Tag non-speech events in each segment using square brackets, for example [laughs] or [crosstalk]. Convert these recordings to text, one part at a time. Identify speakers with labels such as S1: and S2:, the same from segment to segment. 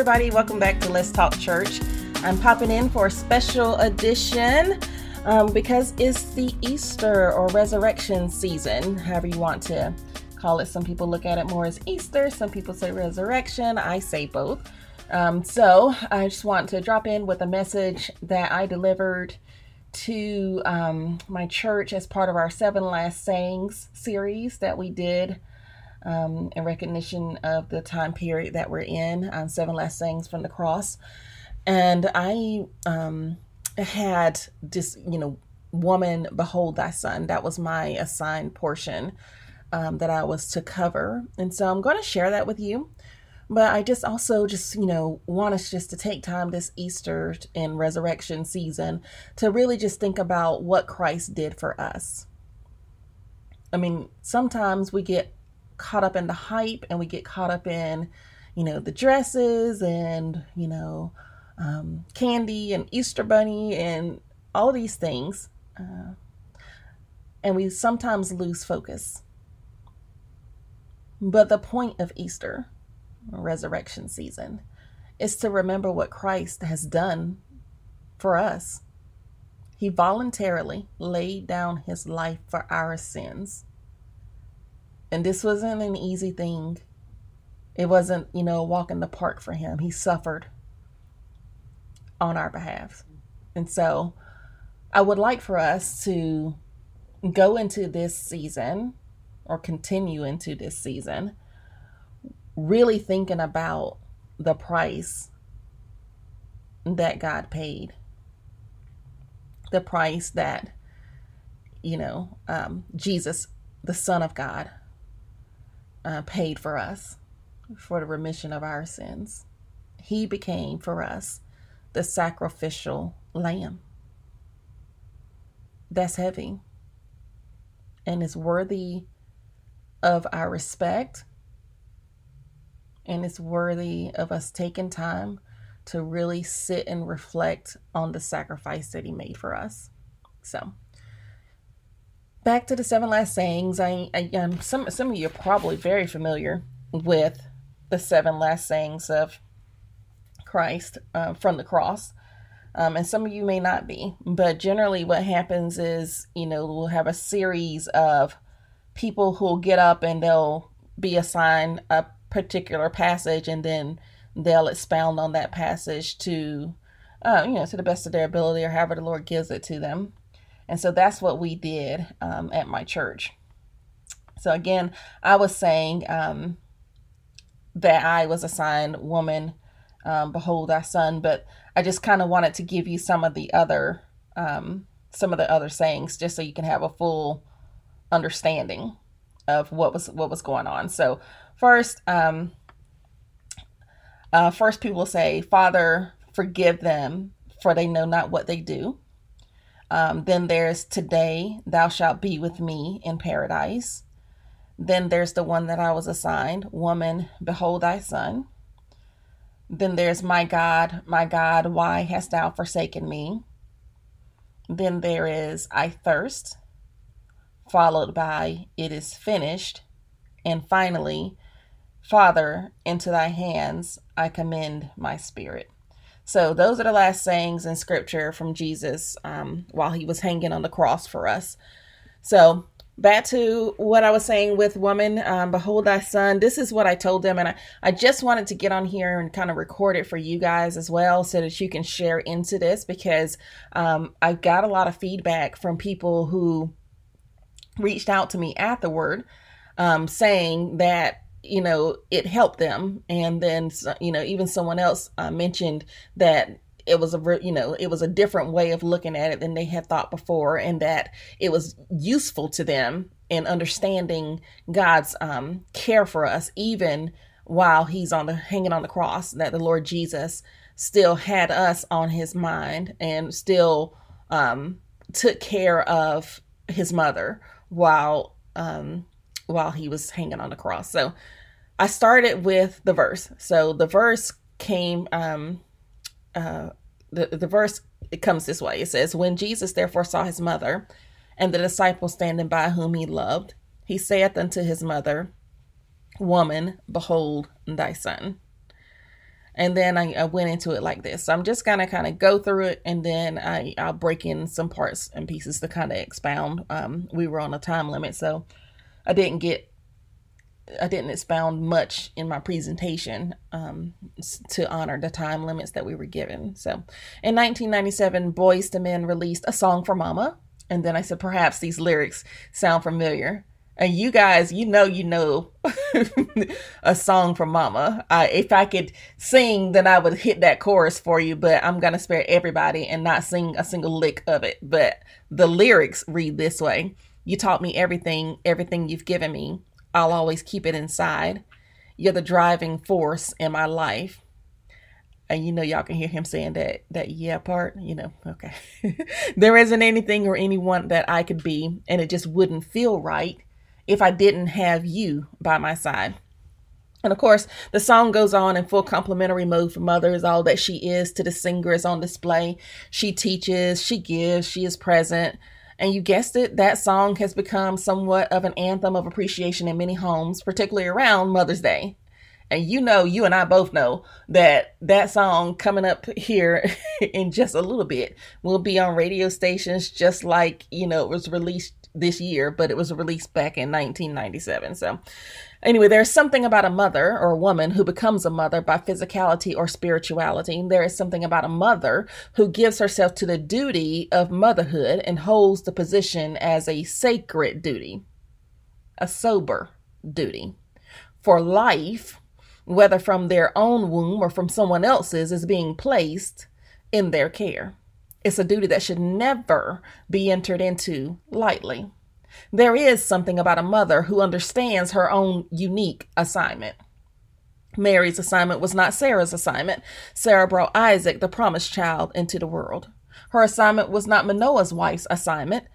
S1: Everybody, welcome back to Let's Talk Church. I'm popping in for a special edition um, because it's the Easter or resurrection season, however you want to call it. Some people look at it more as Easter, some people say resurrection. I say both. Um, so I just want to drop in with a message that I delivered to um, my church as part of our Seven Last Sayings series that we did um, in recognition of the time period that we're in on Seven Last Sayings from the Cross. And I um, had this, you know, woman, behold thy son. That was my assigned portion um, that I was to cover. And so I'm going to share that with you. But I just also just, you know, want us just to take time this Easter and resurrection season to really just think about what Christ did for us. I mean, sometimes we get caught up in the hype and we get caught up in, you know, the dresses and, you know, um, candy and Easter bunny and all these things. Uh, and we sometimes lose focus. But the point of Easter, resurrection season, is to remember what Christ has done for us. He voluntarily laid down his life for our sins. And this wasn't an easy thing. It wasn't, you know, a walk in the park for him. He suffered on our behalf. And so I would like for us to go into this season or continue into this season really thinking about the price that God paid. The price that, you know, um, Jesus, the Son of God, uh, paid for us for the remission of our sins. He became for us the sacrificial lamb. That's heavy and is worthy of our respect and it's worthy of us taking time to really sit and reflect on the sacrifice that he made for us. So, back to the seven last sayings. I, I um, some some of you are probably very familiar with the seven last sayings of Christ uh, from the cross. Um, and some of you may not be, but generally, what happens is, you know, we'll have a series of people who'll get up and they'll be assigned a particular passage, and then they'll expound on that passage to, uh, you know, to the best of their ability or however the Lord gives it to them. And so that's what we did um, at my church. So again, I was saying um, that I was assigned woman, um, behold thy son, but I just kind of wanted to give you some of the other um, some of the other sayings, just so you can have a full understanding of what was what was going on. So first, um, uh, first people say, "Father, forgive them, for they know not what they do." Um, then there's today, thou shalt be with me in paradise. Then there's the one that I was assigned, woman, behold thy son. Then there's my God, my God, why hast thou forsaken me? Then there is I thirst, followed by it is finished. And finally, Father, into thy hands I commend my spirit. So those are the last sayings in scripture from Jesus um, while he was hanging on the cross for us. So back to what I was saying with woman, um, behold thy son. This is what I told them. And I, I just wanted to get on here and kind of record it for you guys as well so that you can share into this because um, I got a lot of feedback from people who reached out to me afterward um, saying that you know it helped them. And then you know even someone else uh, mentioned that it was a you know it was a different way of looking at it than they had thought before and that it was useful to them in understanding god's um, care for us even while he's on the hanging on the cross that the lord jesus still had us on his mind and still um, took care of his mother while um, while he was hanging on the cross. So I started with the verse. So the verse came, um, uh, the, the verse, it comes this way. It says, When Jesus therefore saw his mother and the disciple standing by whom he loved, he saith unto his mother, Woman, behold thy son. and then I, I went into it like this. So I'm just gonna kind of go through it, and then I I'll break in some parts and pieces to kind of expound. Um, we were on a time limit, so I didn't get I didn't expound much in my presentation um, to honor the time limits that we were given. So, in 1997, Boyz II Men released a song for Mama, and then I said perhaps these lyrics sound familiar. And you guys, you know, you know [laughs] a song for Mama. If I could sing, then I would hit that chorus for you, but I'm to spare everybody and not sing a single lick of it. But the lyrics read this way You taught me everything, everything you've given me. I'll always keep it inside. You're the driving force in my life. And you know, y'all can hear him saying that, that yeah part, you know, okay. [laughs] there isn't anything or anyone that I could be, and it just wouldn't feel right if I didn't have you by my side. And of course, the song goes on in full complimentary mode for mothers. All that she is to the singer is on display. She teaches, she gives, she is present. And you guessed it, that song has become somewhat of an anthem of appreciation in many homes, particularly around Mother's Day. And you know, you and I both know that that song coming up here [laughs] in just a little bit will be on radio stations just like, you know, it was released this year, but it was released back in 1997. So, anyway, there's something about a mother or a woman who becomes a mother by physicality or spirituality. There is something about a mother who gives herself to the duty of motherhood and holds the position as a sacred duty, a sober duty. For life, whether from their own womb or from someone else's, is being placed in their care. It's a duty that should never be entered into lightly. There is something about a mother who understands her own unique assignment. Mary's assignment was not Sarah's assignment. Sarah brought Isaac, the promised child, into the world. Her assignment was not Manoah's wife's assignment.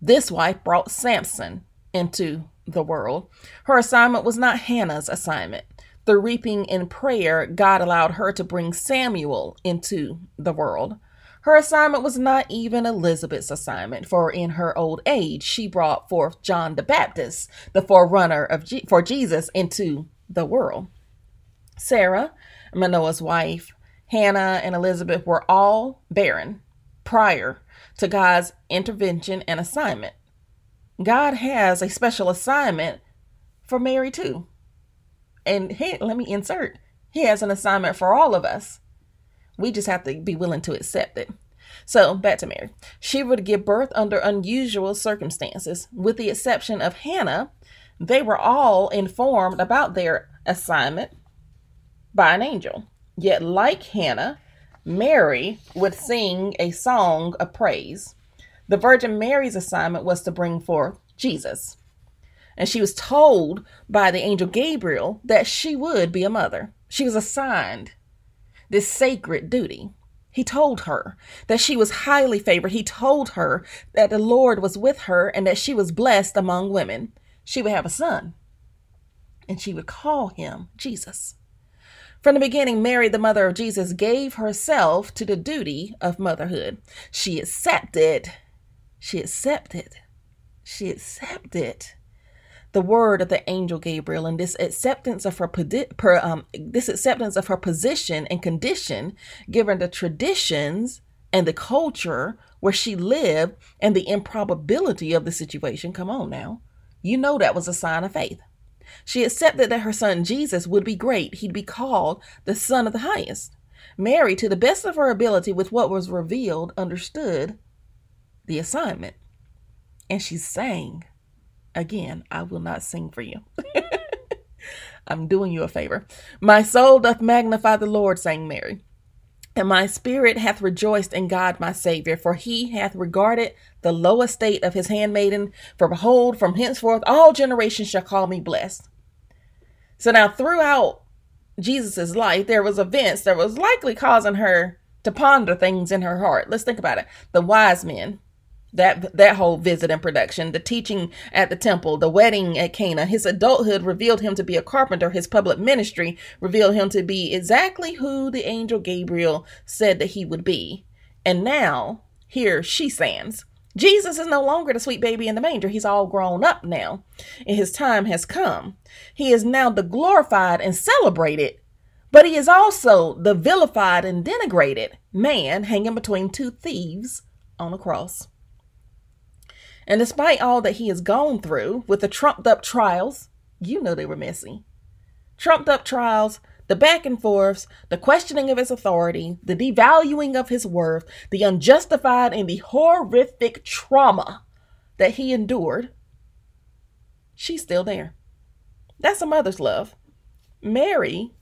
S1: This wife brought Samson into the world. Her assignment was not Hannah's assignment. Through reaping in prayer, God allowed her to bring Samuel into the world. Her assignment was not even Elizabeth's assignment, for in her old age she brought forth John the Baptist, the forerunner of G- for Jesus, into the world. Sarah, Manoah's wife, Hannah, and Elizabeth were all barren prior to God's intervention and assignment. God has a special assignment for Mary too. And hey, let me insert, he has an assignment for all of us. We just have to be willing to accept it. So, back to Mary. She would give birth under unusual circumstances. With the exception of Hannah, they were all informed about their assignment by an angel. Yet, like Hannah, Mary would sing a song of praise. The Virgin Mary's assignment was to bring forth Jesus. And she was told by the angel Gabriel that she would be a mother. She was assigned this sacred duty. He told her that she was highly favored. He told her that the Lord was with her and that she was blessed among women. She would have a son, and she would call him Jesus. From the beginning, Mary, the mother of Jesus, gave herself to the duty of motherhood. She accepted, she accepted, she accepted the word of the angel Gabriel and this acceptance of her per, um, this acceptance of her position and condition, given the traditions and the culture where she lived and the improbability of the situation. Come on now, you know that was a sign of faith. She accepted that her son Jesus would be great; he'd be called the Son of the Highest. Mary, to the best of her ability, with what was revealed, understood the assignment, and she sang Again, I will not sing for you. [laughs] I'm doing you a favor. My soul doth magnify the Lord, sang Mary. And my spirit hath rejoiced in God my Savior, for he hath regarded the low estate of his handmaiden. For behold, from henceforth all generations shall call me blessed. So now, throughout Jesus' life, there was events that was likely causing her to ponder things in her heart. Let's think about it. The wise men, that that whole visit and production the teaching at the temple the wedding at cana his adulthood revealed him to be a carpenter. His public ministry revealed him to be exactly who the angel gabriel said that he would be. And now here she stands. Jesus is no longer the sweet baby in the manger. He's all grown up now and his time has come. He is now the glorified and celebrated but he is also the vilified and denigrated man hanging between two thieves on a cross. And despite all that he has gone through with the trumped up trials, you know they were messy. Trumped up trials, the back and forths, the questioning of his authority, the devaluing of his worth, the unjustified and the horrific trauma that he endured, she's still there. That's a mother's love. Mary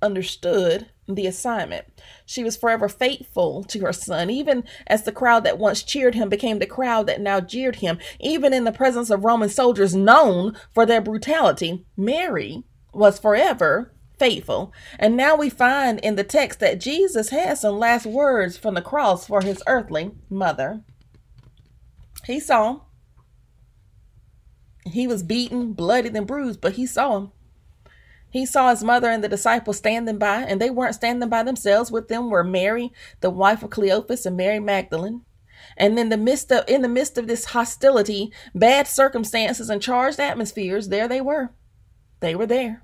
S1: understood the assignment. She was forever faithful to her son, even as the crowd that once cheered him became the crowd that now jeered him, even in the presence of Roman soldiers known for their brutality. Mary was forever faithful. And now we find in the text that Jesus has some last words from the cross for his earthly mother. He saw him. He was beaten, bloodied, and bruised, but he saw him. He saw his mother and the disciples standing by, and they weren't standing by themselves. With them were Mary, the wife of Cleophas, and Mary Magdalene. And in the midst of in the midst of this hostility, bad circumstances, and charged atmospheres, there they were. They were there.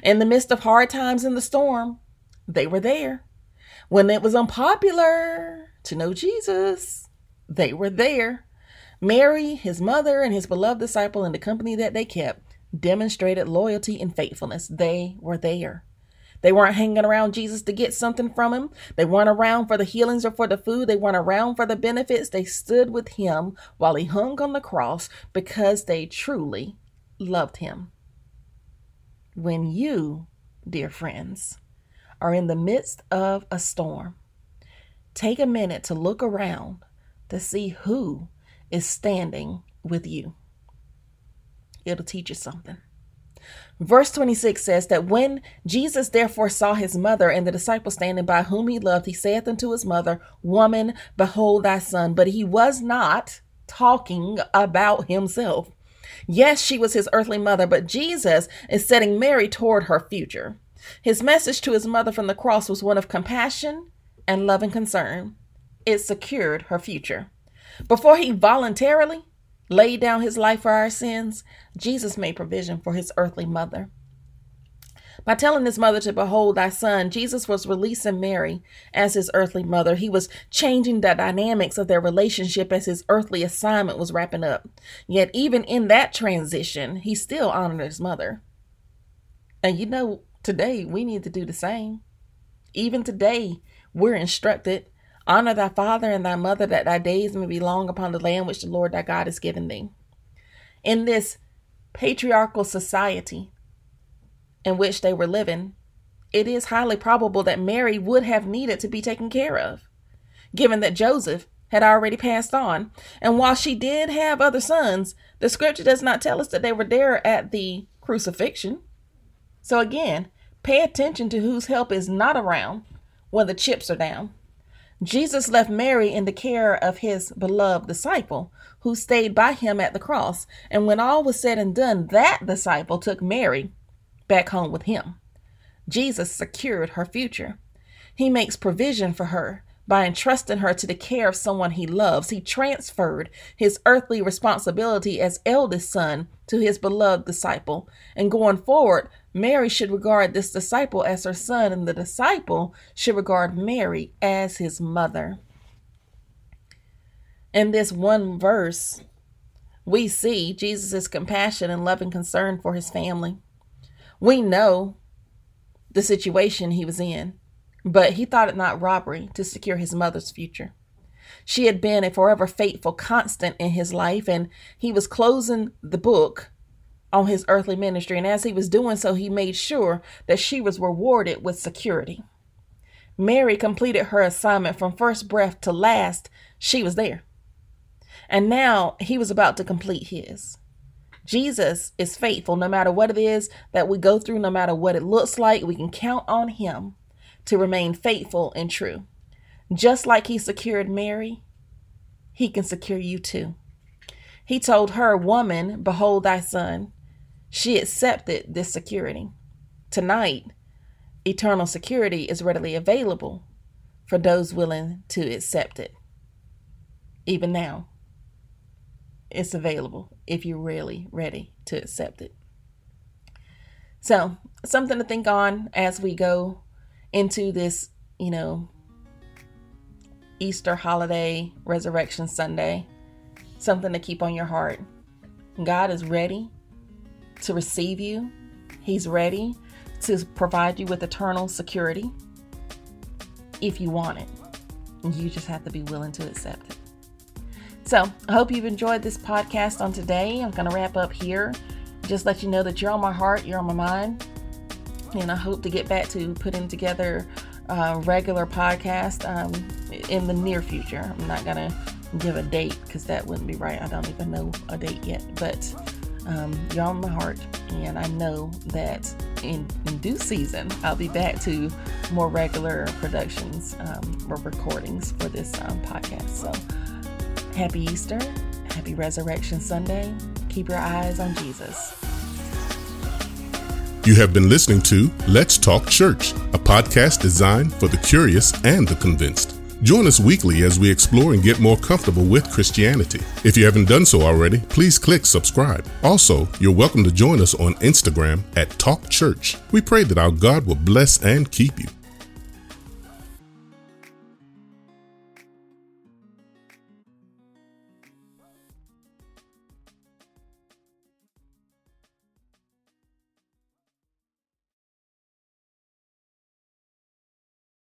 S1: In the midst of hard times in the storm, they were there. When it was unpopular to know Jesus, they were there. Mary, his mother, and his beloved disciple, and the company that they kept, demonstrated loyalty and faithfulness. They were there. They weren't hanging around Jesus to get something from him. They weren't around for the healings or for the food. They weren't around for the benefits. They stood with him while he hung on the cross because they truly loved him. When you, dear friends, are in the midst of a storm, take a minute to look around to see who is standing with you it'll teach you something. Verse 26 says that when Jesus therefore saw his mother and the disciple standing by whom he loved, he saith unto his mother, Woman, behold thy son. But he was not talking about himself. Yes, she was his earthly mother, but Jesus is setting Mary toward her future. His message to his mother from the cross was one of compassion and love and concern. It secured her future. Before he voluntarily laid down his life for our sins, Jesus made provision for his earthly mother. By telling his mother to behold thy son, Jesus was releasing Mary as his earthly mother. He was changing the dynamics of their relationship as his earthly assignment was wrapping up. Yet, even in that transition, he still honored his mother. And you know, today we need to do the same. Even today, we're instructed Honor thy father and thy mother, that thy days may be long upon the land which the Lord thy God has given thee. In this patriarchal society in which they were living, it is highly probable that Mary would have needed to be taken care of, given that Joseph had already passed on. And while she did have other sons, the scripture does not tell us that they were there at the crucifixion. So again, pay attention to whose help is not around when the chips are down. Jesus left Mary in the care of his beloved disciple, who stayed by him at the cross. And when all was said and done, that disciple took Mary back home with him. Jesus secured her future. He makes provision for her by entrusting her to the care of someone he loves. He transferred his earthly responsibility as eldest son to his beloved disciple. And going forward, Mary should regard this disciple as her son, and the disciple should regard Mary as his mother. In this one verse, we see Jesus' compassion and loving concern for his family. We know the situation he was in but he thought it not robbery to secure his mother's future. She had been a forever faithful constant in his life, and he was closing the book on his earthly ministry. And as he was doing so, he made sure that she was rewarded with security. Mary completed her assignment from first breath to last, she was there. And now he was about to complete his. Jesus is faithful no matter what it is that we go through, no matter what it looks like, we can count on him to remain faithful and true. Just like he secured Mary, he can secure you too. He told her, Woman, behold thy son. She accepted this security. Tonight, eternal security is readily available for those willing to accept it. Even now, it's available if you're really ready to accept it. So, something to think on as we go into this, you know, Easter holiday, Resurrection Sunday, something to keep on your heart. God is ready to receive you, He's ready to provide you with eternal security if you want it. You just have to be willing to accept it. So, I hope you've enjoyed this podcast on today. I'm going to wrap up here. Just let you know that you're on my heart, you're on my mind. And I hope to get back to putting together a regular podcast um, in the near future. I'm not going to give a date because that wouldn't be right. I don't even know a date yet. But um, y'all on my heart. And I know that in, in, due season, I'll be back to more regular productions um, or recordings for this um, podcast. So, Happy Easter. Happy Resurrection Sunday. Keep your eyes on Jesus.
S2: You have been listening to Let's Talk Church, a podcast designed for the curious and the convinced. Join us weekly as we explore and get more comfortable with Christianity. If you haven't done so already, please click subscribe. Also, you're welcome to join us on Instagram at Talk Church. We pray that our God will bless and keep you.